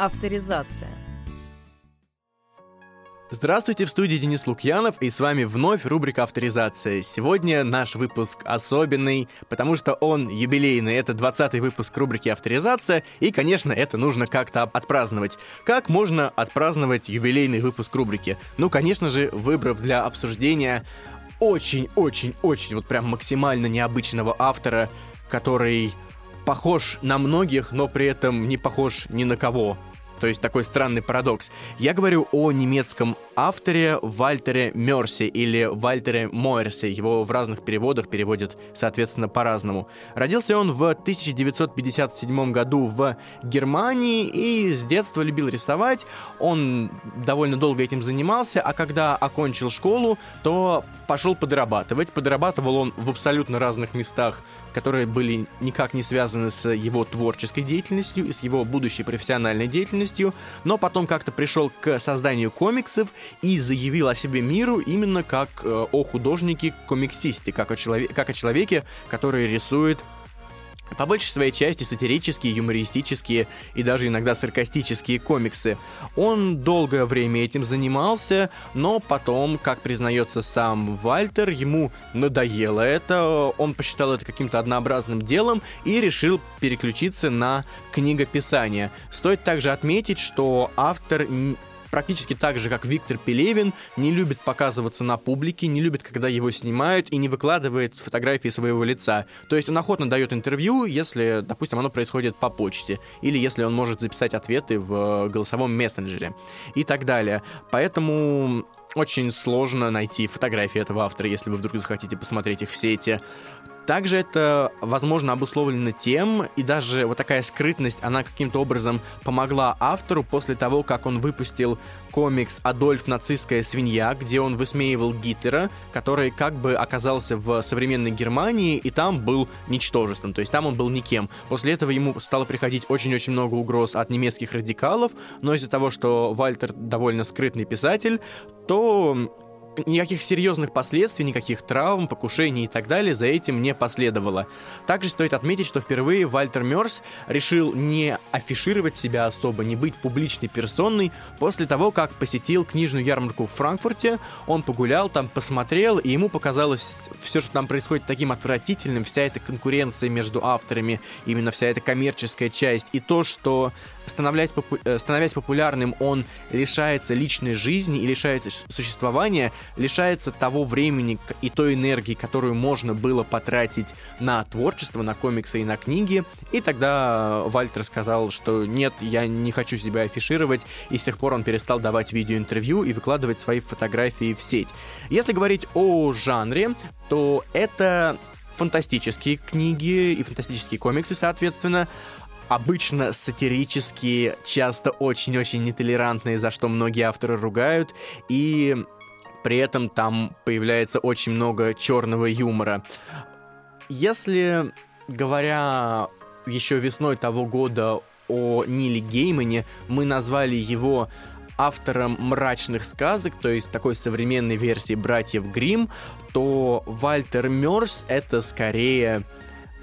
Авторизация. Здравствуйте, в студии Денис Лукьянов, и с вами вновь рубрика «Авторизация». Сегодня наш выпуск особенный, потому что он юбилейный. Это 20-й выпуск рубрики «Авторизация», и, конечно, это нужно как-то отпраздновать. Как можно отпраздновать юбилейный выпуск рубрики? Ну, конечно же, выбрав для обсуждения очень-очень-очень, вот прям максимально необычного автора, который похож на многих, но при этом не похож ни на кого. То есть такой странный парадокс. Я говорю о немецком авторе Вальтере Мерси или Вальтере Мойерсе. Его в разных переводах переводят, соответственно, по-разному. Родился он в 1957 году в Германии и с детства любил рисовать. Он довольно долго этим занимался, а когда окончил школу, то пошел подрабатывать. Подрабатывал он в абсолютно разных местах, которые были никак не связаны с его творческой деятельностью и с его будущей профессиональной деятельностью, но потом как-то пришел к созданию комиксов и заявил о себе миру именно как э, о художнике-комиксисте, как о, человек, как о человеке, который рисует по большей своей части сатирические, юмористические и даже иногда саркастические комиксы. Он долгое время этим занимался, но потом, как признается сам Вальтер, ему надоело это, он посчитал это каким-то однообразным делом и решил переключиться на книгописание. Стоит также отметить, что автор практически так же, как Виктор Пелевин, не любит показываться на публике, не любит, когда его снимают и не выкладывает фотографии своего лица. То есть он охотно дает интервью, если, допустим, оно происходит по почте, или если он может записать ответы в голосовом мессенджере и так далее. Поэтому очень сложно найти фотографии этого автора, если вы вдруг захотите посмотреть их в сети. Также это, возможно, обусловлено тем, и даже вот такая скрытность, она каким-то образом помогла автору после того, как он выпустил комикс «Адольф. Нацистская свинья», где он высмеивал Гитлера, который как бы оказался в современной Германии, и там был ничтожеством, то есть там он был никем. После этого ему стало приходить очень-очень много угроз от немецких радикалов, но из-за того, что Вальтер довольно скрытный писатель, то никаких серьезных последствий, никаких травм, покушений и так далее за этим не последовало. Также стоит отметить, что впервые Вальтер Мерс решил не афишировать себя особо, не быть публичной персоной после того, как посетил книжную ярмарку в Франкфурте. Он погулял там, посмотрел, и ему показалось все, что там происходит, таким отвратительным, вся эта конкуренция между авторами, именно вся эта коммерческая часть, и то, что становляясь, попу э, становясь популярным, он лишается личной жизни и лишается существования, лишается того времени и той энергии, которую можно было потратить на творчество, на комиксы и на книги. И тогда Вальтер сказал, что нет, я не хочу себя афишировать, и с тех пор он перестал давать видеоинтервью и выкладывать свои фотографии в сеть. Если говорить о жанре, то это фантастические книги и фантастические комиксы, соответственно, обычно сатирические, часто очень-очень нетолерантные, за что многие авторы ругают, и при этом там появляется очень много черного юмора. Если, говоря еще весной того года о Ниле Геймане, мы назвали его автором мрачных сказок, то есть такой современной версии братьев Грим, то Вальтер Мерс это скорее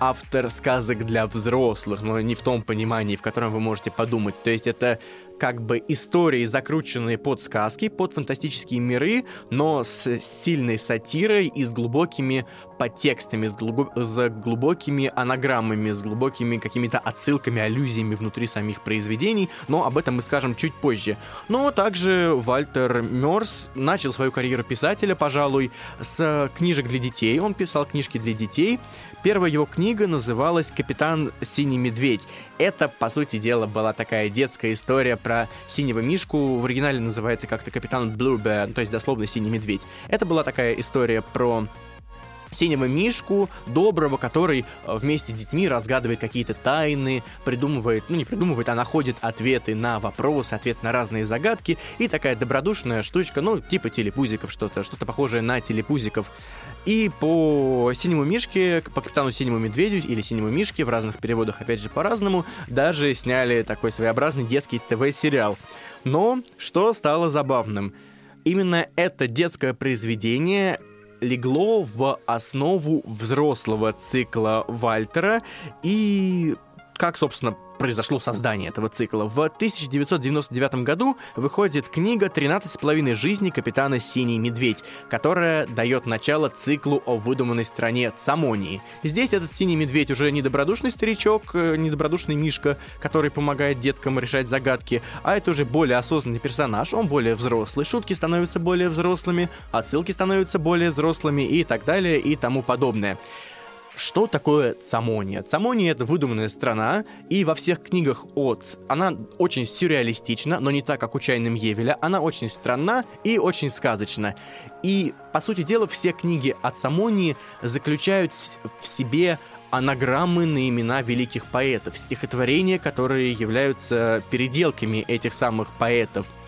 автор сказок для взрослых, но не в том понимании, в котором вы можете подумать. То есть это как бы истории, закрученные под сказки, под фантастические миры, но с сильной сатирой и с глубокими подтекстами, с, глубо- с глубокими анаграммами, с глубокими какими-то отсылками, аллюзиями внутри самих произведений, но об этом мы скажем чуть позже. Но также Вальтер Мерс начал свою карьеру писателя, пожалуй, с книжек для детей. Он писал книжки для детей. Первая его книга называлась «Капитан Синий Медведь». Это, по сути дела, была такая детская история про синего мишку. В оригинале называется как-то «Капитан Bluebear», то есть дословно «Синий медведь». Это была такая история про синего мишку, доброго, который э, вместе с детьми разгадывает какие-то тайны, придумывает, ну не придумывает, а находит ответы на вопросы, ответ на разные загадки, и такая добродушная штучка, ну типа телепузиков что-то, что-то похожее на телепузиков. И по синему мишке, по капитану синему медведю или синему мишке, в разных переводах опять же по-разному, даже сняли такой своеобразный детский ТВ-сериал. Но что стало забавным? Именно это детское произведение легло в основу взрослого цикла Вальтера и как, собственно, произошло создание этого цикла. В 1999 году выходит книга «13,5 жизни капитана Синий Медведь», которая дает начало циклу о выдуманной стране Цамонии. Здесь этот Синий Медведь уже не добродушный старичок, э, не добродушный Мишка, который помогает деткам решать загадки, а это уже более осознанный персонаж, он более взрослый, шутки становятся более взрослыми, отсылки становятся более взрослыми и так далее и тому подобное. Что такое Цамония? Цамония — это выдуманная страна, и во всех книгах от... Она очень сюрреалистична, но не так, как у Чайным Евеля. Она очень странна и очень сказочна. И, по сути дела, все книги от Цамонии заключают в себе анаграммы на имена великих поэтов, стихотворения, которые являются переделками этих самых поэтов —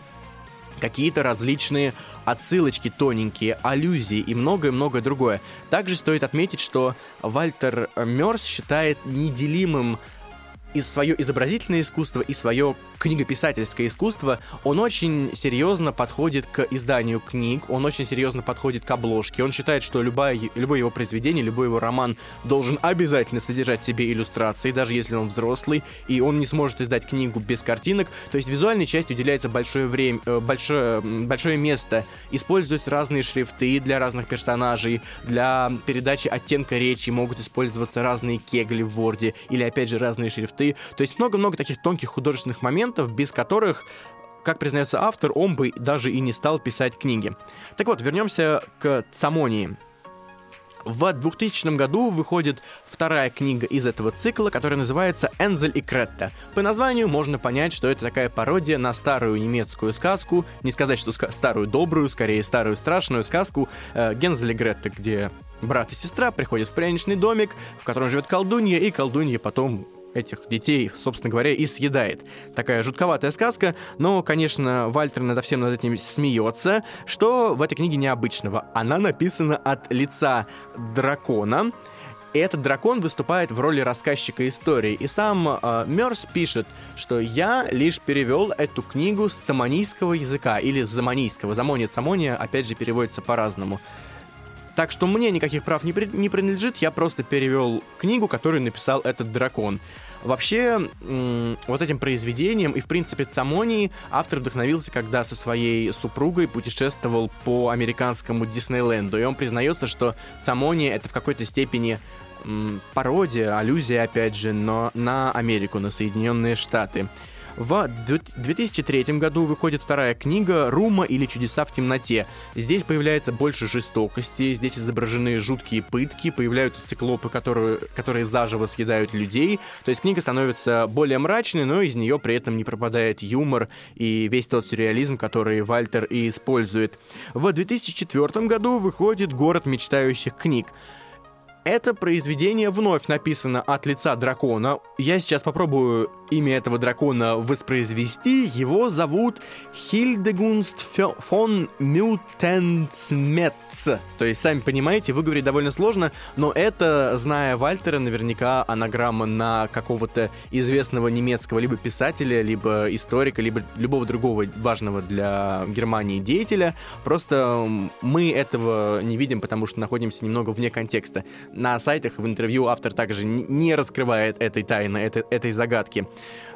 какие-то различные отсылочки тоненькие, аллюзии и многое-многое другое. Также стоит отметить, что Вальтер Мерс считает неделимым и свое изобразительное искусство, и свое книгописательское искусство, он очень серьезно подходит к изданию книг, он очень серьезно подходит к обложке. Он считает, что любое, любое его произведение, любой его роман должен обязательно содержать в себе иллюстрации, даже если он взрослый, и он не сможет издать книгу без картинок. То есть визуальной части уделяется большое время, э, большое, большое место. Используются разные шрифты для разных персонажей, для передачи оттенка речи могут использоваться разные кегли в Word, или опять же разные шрифты. То есть много-много таких тонких художественных моментов, моментов, без которых как признается автор, он бы даже и не стал писать книги. Так вот, вернемся к Цамонии. В 2000 году выходит вторая книга из этого цикла, которая называется «Энзель и Кретта». По названию можно понять, что это такая пародия на старую немецкую сказку, не сказать, что ска- старую добрую, скорее старую страшную сказку э, Гензель и Гретта, где брат и сестра приходят в пряничный домик, в котором живет колдунья, и колдунья потом этих детей, собственно говоря, и съедает. Такая жутковатая сказка, но, конечно, Вальтер над всем над этим смеется, что в этой книге необычного. Она написана от лица дракона, и этот дракон выступает в роли рассказчика истории. И сам э, Мерс пишет, что я лишь перевел эту книгу с самонийского языка или с замонийского. Замония, самония, опять же, переводится по-разному. Так что мне никаких прав не, при, не принадлежит, я просто перевел книгу, которую написал этот дракон. Вообще, вот этим произведением и, в принципе, Цамонии автор вдохновился, когда со своей супругой путешествовал по американскому Диснейленду. И он признается, что Цамония — это в какой-то степени пародия, аллюзия, опять же, но на Америку, на Соединенные Штаты. В 2003 году выходит вторая книга «Рума или чудеса в темноте». Здесь появляется больше жестокости, здесь изображены жуткие пытки, появляются циклопы, которые, которые заживо съедают людей. То есть книга становится более мрачной, но из нее при этом не пропадает юмор и весь тот сюрреализм, который Вальтер и использует. В 2004 году выходит «Город мечтающих книг». Это произведение вновь написано от лица дракона. Я сейчас попробую имя этого дракона воспроизвести. Его зовут Хильдегунст фон Мютенцмец. То есть, сами понимаете, выговорить довольно сложно, но это, зная Вальтера, наверняка анаграмма на какого-то известного немецкого либо писателя, либо историка, либо любого другого важного для Германии деятеля. Просто мы этого не видим, потому что находимся немного вне контекста на сайтах в интервью автор также не раскрывает этой тайны, этой, этой загадки.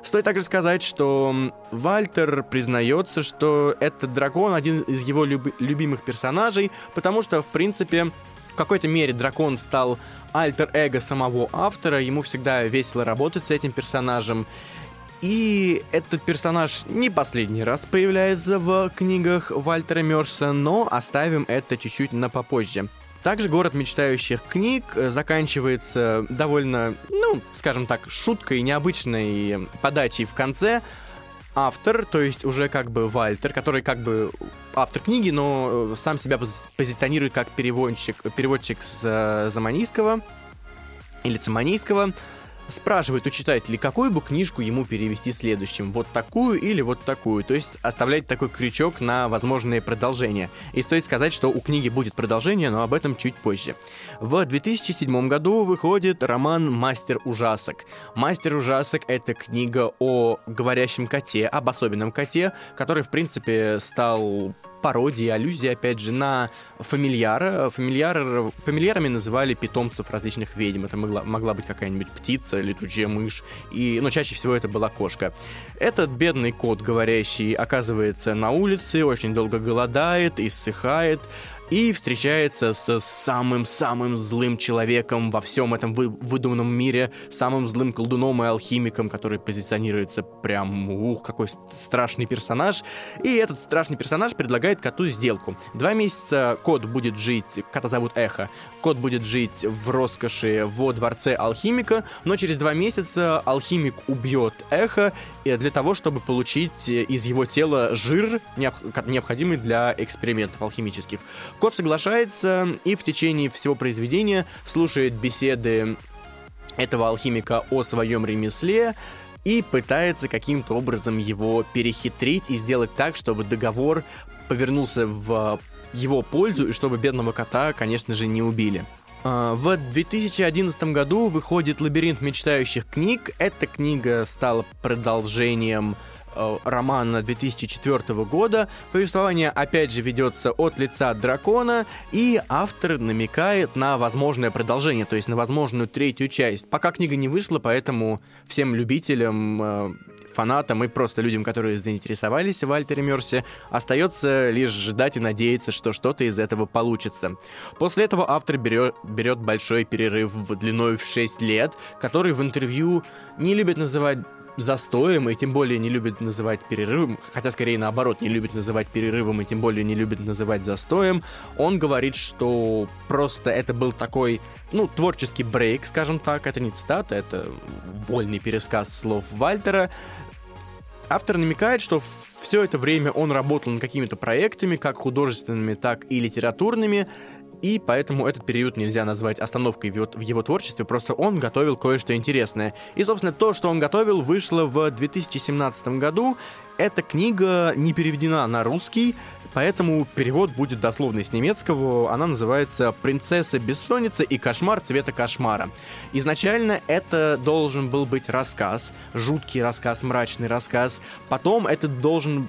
Стоит также сказать, что Вальтер признается, что этот дракон один из его люб- любимых персонажей, потому что, в принципе, в какой-то мере дракон стал альтер-эго самого автора, ему всегда весело работать с этим персонажем. И этот персонаж не последний раз появляется в книгах Вальтера Мерса, но оставим это чуть-чуть на попозже. Также «Город мечтающих книг» э, заканчивается довольно, ну, скажем так, шуткой, необычной подачей в конце. Автор, то есть уже как бы Вальтер, который как бы автор книги, но э, сам себя позиционирует как переводчик, переводчик с э, заманийского или циманийского, спрашивает у читателей, какую бы книжку ему перевести следующим, вот такую или вот такую, то есть оставлять такой крючок на возможные продолжения. И стоит сказать, что у книги будет продолжение, но об этом чуть позже. В 2007 году выходит роман «Мастер ужасок». «Мастер ужасок» — это книга о говорящем коте, об особенном коте, который, в принципе, стал пародия, аллюзия, опять же, на фамильяра. Фамильяр, фамильярами называли питомцев различных ведьм. Это могла, могла быть какая-нибудь птица, летучая мышь, и, но чаще всего это была кошка. Этот бедный кот, говорящий, оказывается на улице, очень долго голодает, иссыхает, и встречается с самым-самым злым человеком во всем этом вы выдуманном мире, самым злым колдуном и алхимиком, который позиционируется прям, ух, какой страшный персонаж. И этот страшный персонаж предлагает коту сделку. Два месяца кот будет жить, кота зовут Эхо, кот будет жить в роскоши во дворце алхимика, но через два месяца алхимик убьет Эхо э, для того, чтобы получить из его тела жир, необходимый для экспериментов алхимических. Кот соглашается и в течение всего произведения слушает беседы этого алхимика о своем ремесле и пытается каким-то образом его перехитрить и сделать так, чтобы договор повернулся в его пользу и чтобы бедного кота, конечно же, не убили. А, в 2011 году выходит «Лабиринт мечтающих книг». Эта книга стала продолжением романа 2004 года. Повествование, опять же, ведется от лица дракона, и автор намекает на возможное продолжение, то есть на возможную третью часть. Пока книга не вышла, поэтому всем любителям э, фанатам и просто людям, которые заинтересовались в Альтере Мерсе, остается лишь ждать и надеяться, что что-то из этого получится. После этого автор берет, берет большой перерыв длиной в 6 лет, который в интервью не любит называть застоем, и тем более не любит называть перерывом, хотя скорее наоборот, не любит называть перерывом, и тем более не любит называть застоем, он говорит, что просто это был такой, ну, творческий брейк, скажем так, это не цитата, это вольный пересказ слов Вальтера. Автор намекает, что все это время он работал над какими-то проектами, как художественными, так и литературными, и поэтому этот период нельзя назвать остановкой в его, творчестве, просто он готовил кое-что интересное. И, собственно, то, что он готовил, вышло в 2017 году. Эта книга не переведена на русский, поэтому перевод будет дословный с немецкого. Она называется «Принцесса бессонница и кошмар цвета кошмара». Изначально это должен был быть рассказ, жуткий рассказ, мрачный рассказ. Потом это должен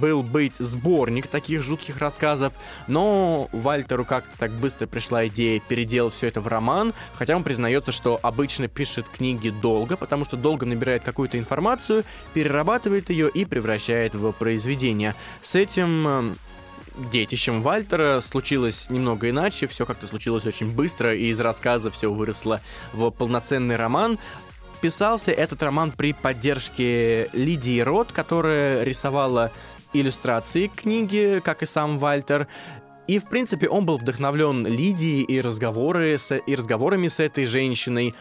был быть сборник таких жутких рассказов, но Вальтеру как-то так быстро пришла идея переделать все это в роман, хотя он признается, что обычно пишет книги долго, потому что долго набирает какую-то информацию, перерабатывает ее и превращает в произведение. С этим эм, детищем Вальтера случилось немного иначе, все как-то случилось очень быстро, и из рассказа все выросло в полноценный роман. Писался этот роман при поддержке Лидии Рот, которая рисовала иллюстрации к книге, как и сам Вальтер. И, в принципе, он был вдохновлен Лидией и, разговоры с, и разговорами с этой женщиной,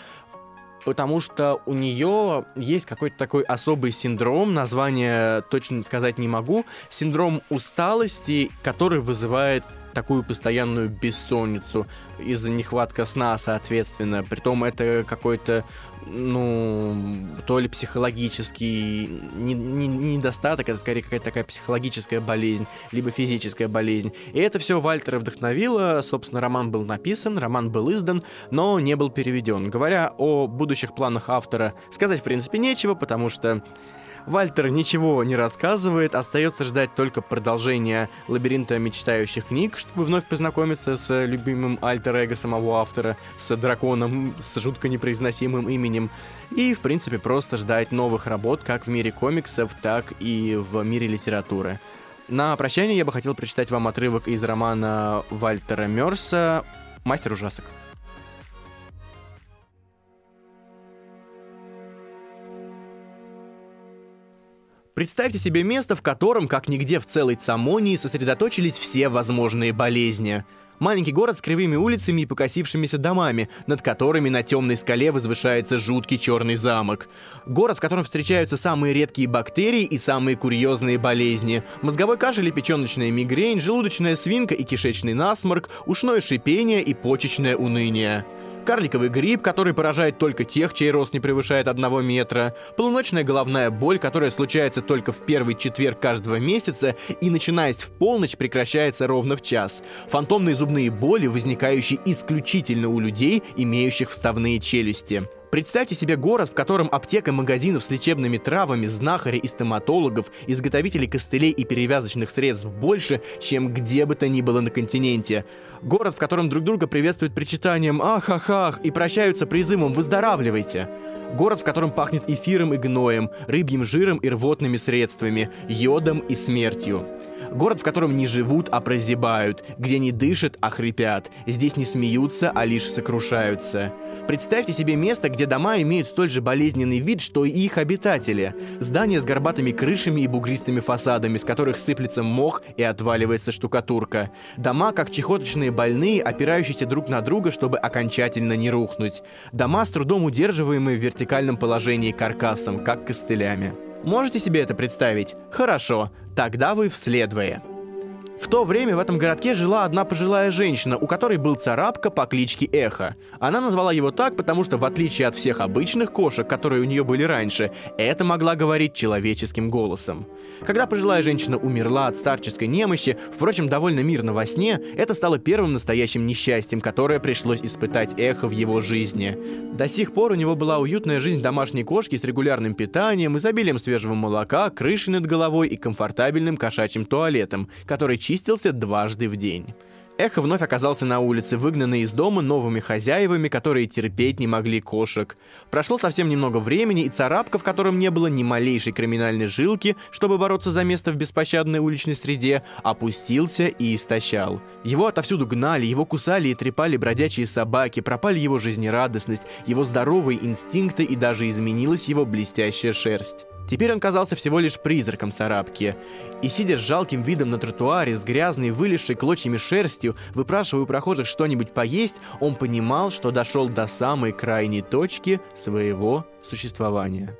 потому что у нее есть какой-то такой особый синдром, название точно сказать не могу, синдром усталости, который вызывает такую постоянную бессонницу из-за нехватка сна, соответственно. Притом это какой-то, ну, то ли психологический не, не, не недостаток, это скорее какая-то такая психологическая болезнь, либо физическая болезнь. И это все Вальтера вдохновило. Собственно, роман был написан, роман был издан, но не был переведен. Говоря о будущих планах автора, сказать в принципе нечего, потому что Вальтер ничего не рассказывает, остается ждать только продолжения лабиринта мечтающих книг, чтобы вновь познакомиться с любимым альтер-эго самого автора, с драконом с жутко непроизносимым именем, и, в принципе, просто ждать новых работ как в мире комиксов, так и в мире литературы. На прощание я бы хотел прочитать вам отрывок из романа Вальтера Мерса «Мастер ужасок». Представьте себе место, в котором, как нигде в целой Цамонии, сосредоточились все возможные болезни. Маленький город с кривыми улицами и покосившимися домами, над которыми на темной скале возвышается жуткий черный замок. Город, в котором встречаются самые редкие бактерии и самые курьезные болезни. Мозговой кашель и печеночная мигрень, желудочная свинка и кишечный насморк, ушное шипение и почечное уныние карликовый гриб, который поражает только тех, чей рост не превышает одного метра, полуночная головная боль, которая случается только в первый четверг каждого месяца и, начинаясь в полночь, прекращается ровно в час, фантомные зубные боли, возникающие исключительно у людей, имеющих вставные челюсти, Представьте себе город, в котором аптека магазинов с лечебными травами, знахарей и стоматологов, изготовителей костылей и перевязочных средств больше, чем где бы то ни было на континенте. Город, в котором друг друга приветствуют причитанием «Ах-ах-ах» и прощаются призывом «Выздоравливайте». Город, в котором пахнет эфиром и гноем, рыбьим жиром и рвотными средствами, йодом и смертью. Город, в котором не живут, а прозябают, где не дышат, а хрипят. Здесь не смеются, а лишь сокрушаются. Представьте себе место, где дома имеют столь же болезненный вид, что и их обитатели. Здания с горбатыми крышами и бугристыми фасадами, с которых сыплется мох и отваливается штукатурка. Дома, как чехоточные больные, опирающиеся друг на друга, чтобы окончательно не рухнуть. Дома, с трудом удерживаемые в вертикальном положении каркасом, как костылями. Можете себе это представить? Хорошо, тогда вы вследвое. В то время в этом городке жила одна пожилая женщина, у которой был царапка по кличке Эхо. Она назвала его так, потому что, в отличие от всех обычных кошек, которые у нее были раньше, это могла говорить человеческим голосом. Когда пожилая женщина умерла от старческой немощи, впрочем, довольно мирно во сне, это стало первым настоящим несчастьем, которое пришлось испытать Эхо в его жизни. До сих пор у него была уютная жизнь домашней кошки с регулярным питанием, изобилием свежего молока, крышей над головой и комфортабельным кошачьим туалетом, который чистился дважды в день. Эхо вновь оказался на улице, выгнанный из дома новыми хозяевами, которые терпеть не могли кошек. Прошло совсем немного времени, и царапка, в котором не было ни малейшей криминальной жилки, чтобы бороться за место в беспощадной уличной среде, опустился и истощал. Его отовсюду гнали, его кусали и трепали бродячие собаки, пропали его жизнерадостность, его здоровые инстинкты и даже изменилась его блестящая шерсть. Теперь он казался всего лишь призраком царапки. И сидя с жалким видом на тротуаре, с грязной, вылезшей клочьями шерстью, выпрашивая у прохожих что-нибудь поесть, он понимал, что дошел до самой крайней точки своего существования.